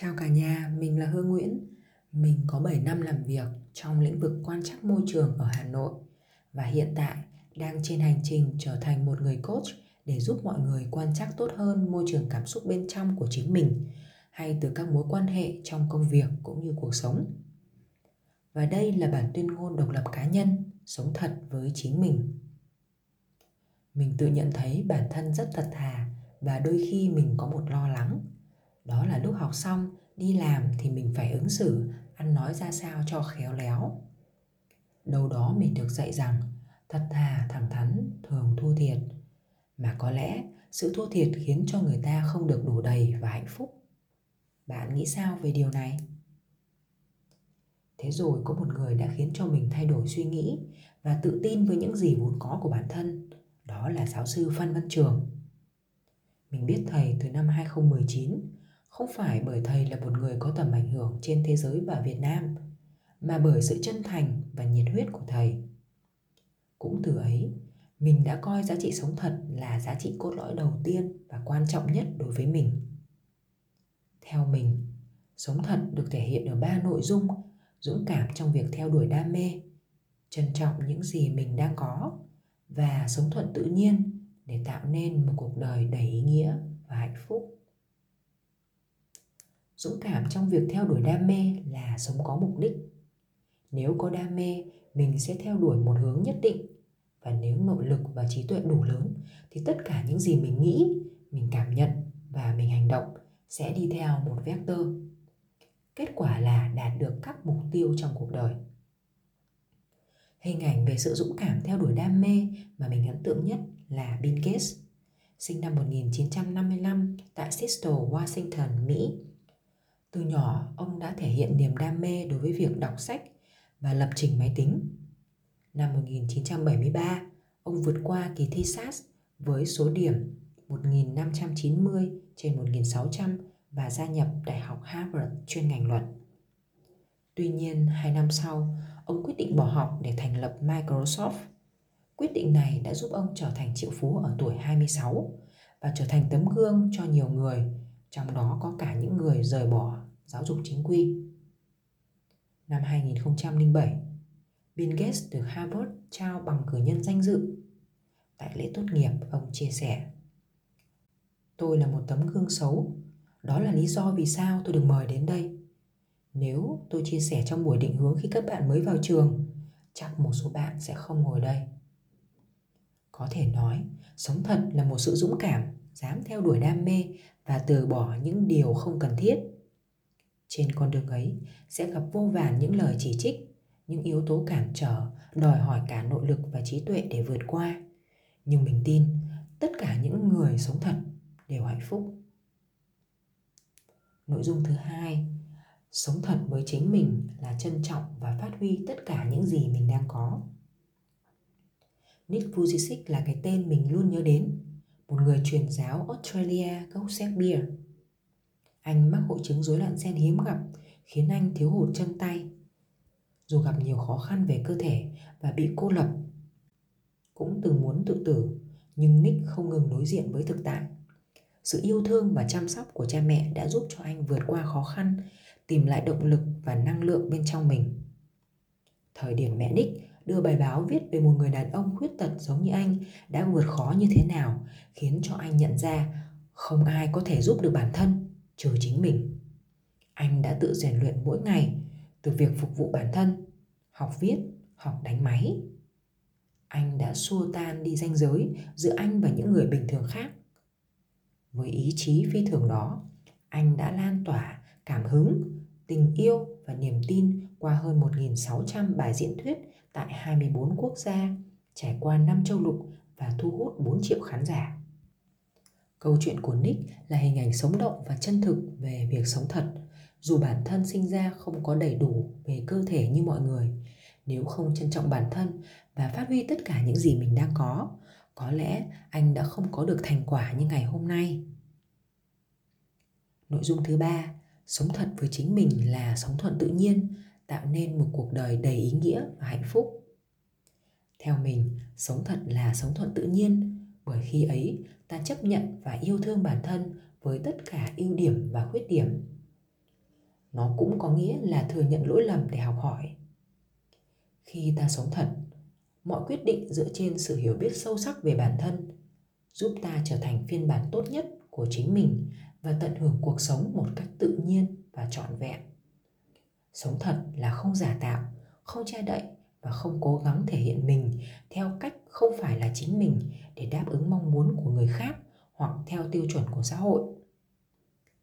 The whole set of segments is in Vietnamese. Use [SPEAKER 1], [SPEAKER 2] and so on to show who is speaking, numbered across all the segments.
[SPEAKER 1] Chào cả nhà, mình là Hương Nguyễn. Mình có 7 năm làm việc trong lĩnh vực quan trắc môi trường ở Hà Nội và hiện tại đang trên hành trình trở thành một người coach để giúp mọi người quan trắc tốt hơn môi trường cảm xúc bên trong của chính mình hay từ các mối quan hệ trong công việc cũng như cuộc sống. Và đây là bản tuyên ngôn độc lập cá nhân, sống thật với chính mình. Mình tự nhận thấy bản thân rất thật thà và đôi khi mình có một lo lắng đó là lúc học xong, đi làm thì mình phải ứng xử, ăn nói ra sao cho khéo léo. Đâu đó mình được dạy rằng, thật thà, thẳng thắn, thường thua thiệt. Mà có lẽ, sự thua thiệt khiến cho người ta không được đủ đầy và hạnh phúc. Bạn nghĩ sao về điều này? Thế rồi có một người đã khiến cho mình thay đổi suy nghĩ và tự tin với những gì vốn có của bản thân. Đó là giáo sư Phan Văn Trường. Mình biết thầy từ năm 2019 không phải bởi thầy là một người có tầm ảnh hưởng trên thế giới và Việt Nam, mà bởi sự chân thành và nhiệt huyết của thầy. Cũng từ ấy, mình đã coi giá trị sống thật là giá trị cốt lõi đầu tiên và quan trọng nhất đối với mình. Theo mình, sống thật được thể hiện ở ba nội dung dũng cảm trong việc theo đuổi đam mê, trân trọng những gì mình đang có và sống thuận tự nhiên để tạo nên một cuộc đời đầy ý nghĩa và hạnh phúc dũng cảm trong việc theo đuổi đam mê là sống có mục đích. Nếu có đam mê mình sẽ theo đuổi một hướng nhất định. Và nếu nội lực và trí tuệ đủ lớn thì tất cả những gì mình nghĩ mình cảm nhận và mình hành động sẽ đi theo một vector. Kết quả là đạt được các mục tiêu trong cuộc đời. Hình ảnh về sự dũng cảm theo đuổi đam mê mà mình ấn tượng nhất là Bill Gates sinh năm 1955 tại Seattle, Washington, Mỹ từ nhỏ, ông đã thể hiện niềm đam mê đối với việc đọc sách và lập trình máy tính. Năm 1973, ông vượt qua kỳ thi SAS với số điểm 1590 trên 1600 và gia nhập Đại học Harvard chuyên ngành luật. Tuy nhiên, hai năm sau, ông quyết định bỏ học để thành lập Microsoft. Quyết định này đã giúp ông trở thành triệu phú ở tuổi 26 và trở thành tấm gương cho nhiều người, trong đó có cả những người rời bỏ giáo dục chính quy. Năm 2007, Bill Gates được Harvard trao bằng cử nhân danh dự. Tại lễ tốt nghiệp, ông chia sẻ Tôi là một tấm gương xấu, đó là lý do vì sao tôi được mời đến đây. Nếu tôi chia sẻ trong buổi định hướng khi các bạn mới vào trường, chắc một số bạn sẽ không ngồi đây. Có thể nói, sống thật là một sự dũng cảm, dám theo đuổi đam mê và từ bỏ những điều không cần thiết trên con đường ấy sẽ gặp vô vàn những lời chỉ trích, những yếu tố cản trở, đòi hỏi cả nội lực và trí tuệ để vượt qua. Nhưng mình tin tất cả những người sống thật đều hạnh phúc. Nội dung thứ hai, sống thật với chính mình là trân trọng và phát huy tất cả những gì mình đang có. Nick Vujicic là cái tên mình luôn nhớ đến, một người truyền giáo Australia gốc Serbia anh mắc hội chứng rối loạn gen hiếm gặp khiến anh thiếu hụt chân tay. Dù gặp nhiều khó khăn về cơ thể và bị cô lập, cũng từng muốn tự tử, nhưng Nick không ngừng đối diện với thực tại. Sự yêu thương và chăm sóc của cha mẹ đã giúp cho anh vượt qua khó khăn, tìm lại động lực và năng lượng bên trong mình. Thời điểm mẹ Nick đưa bài báo viết về một người đàn ông khuyết tật giống như anh đã vượt khó như thế nào, khiến cho anh nhận ra không ai có thể giúp được bản thân trừ chính mình. Anh đã tự rèn luyện mỗi ngày từ việc phục vụ bản thân, học viết, học đánh máy. Anh đã xua tan đi ranh giới giữa anh và những người bình thường khác. Với ý chí phi thường đó, anh đã lan tỏa cảm hứng, tình yêu và niềm tin qua hơn 1.600 bài diễn thuyết tại 24 quốc gia, trải qua 5 châu lục và thu hút 4 triệu khán giả. Câu chuyện của Nick là hình ảnh sống động và chân thực về việc sống thật. Dù bản thân sinh ra không có đầy đủ về cơ thể như mọi người, nếu không trân trọng bản thân và phát huy tất cả những gì mình đang có, có lẽ anh đã không có được thành quả như ngày hôm nay. Nội dung thứ ba, sống thật với chính mình là sống thuận tự nhiên, tạo nên một cuộc đời đầy ý nghĩa và hạnh phúc. Theo mình, sống thật là sống thuận tự nhiên bởi khi ấy, ta chấp nhận và yêu thương bản thân với tất cả ưu điểm và khuyết điểm. Nó cũng có nghĩa là thừa nhận lỗi lầm để học hỏi. Khi ta sống thật, mọi quyết định dựa trên sự hiểu biết sâu sắc về bản thân giúp ta trở thành phiên bản tốt nhất của chính mình và tận hưởng cuộc sống một cách tự nhiên và trọn vẹn. Sống thật là không giả tạo, không che đậy và không cố gắng thể hiện mình theo cách không phải là chính mình để đáp ứng mong muốn của người khác hoặc theo tiêu chuẩn của xã hội.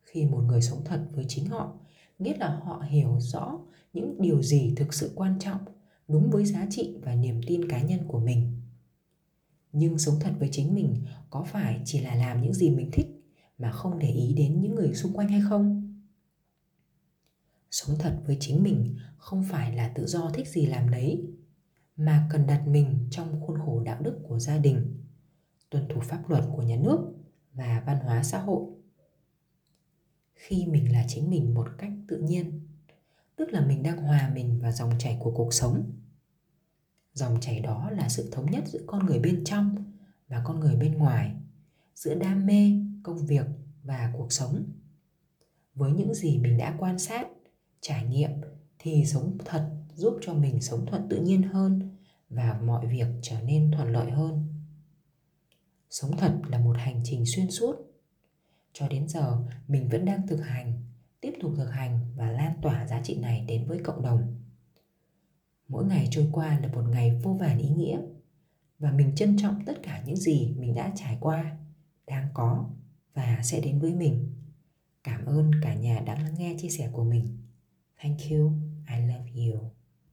[SPEAKER 1] Khi một người sống thật với chính họ, nghĩa là họ hiểu rõ những điều gì thực sự quan trọng, đúng với giá trị và niềm tin cá nhân của mình. Nhưng sống thật với chính mình có phải chỉ là làm những gì mình thích mà không để ý đến những người xung quanh hay không? Sống thật với chính mình không phải là tự do thích gì làm đấy mà cần đặt mình trong khuôn khổ đạo đức của gia đình, tuân thủ pháp luật của nhà nước và văn hóa xã hội. Khi mình là chính mình một cách tự nhiên, tức là mình đang hòa mình vào dòng chảy của cuộc sống. Dòng chảy đó là sự thống nhất giữa con người bên trong và con người bên ngoài, giữa đam mê, công việc và cuộc sống. Với những gì mình đã quan sát, trải nghiệm thì sống thật giúp cho mình sống thuận tự nhiên hơn và mọi việc trở nên thuận lợi hơn. Sống thật là một hành trình xuyên suốt. Cho đến giờ, mình vẫn đang thực hành, tiếp tục thực hành và lan tỏa giá trị này đến với cộng đồng. Mỗi ngày trôi qua là một ngày vô vàn ý nghĩa và mình trân trọng tất cả những gì mình đã trải qua, đang có và sẽ đến với mình. Cảm ơn cả nhà đã lắng nghe chia sẻ của mình. Thank you. I love you.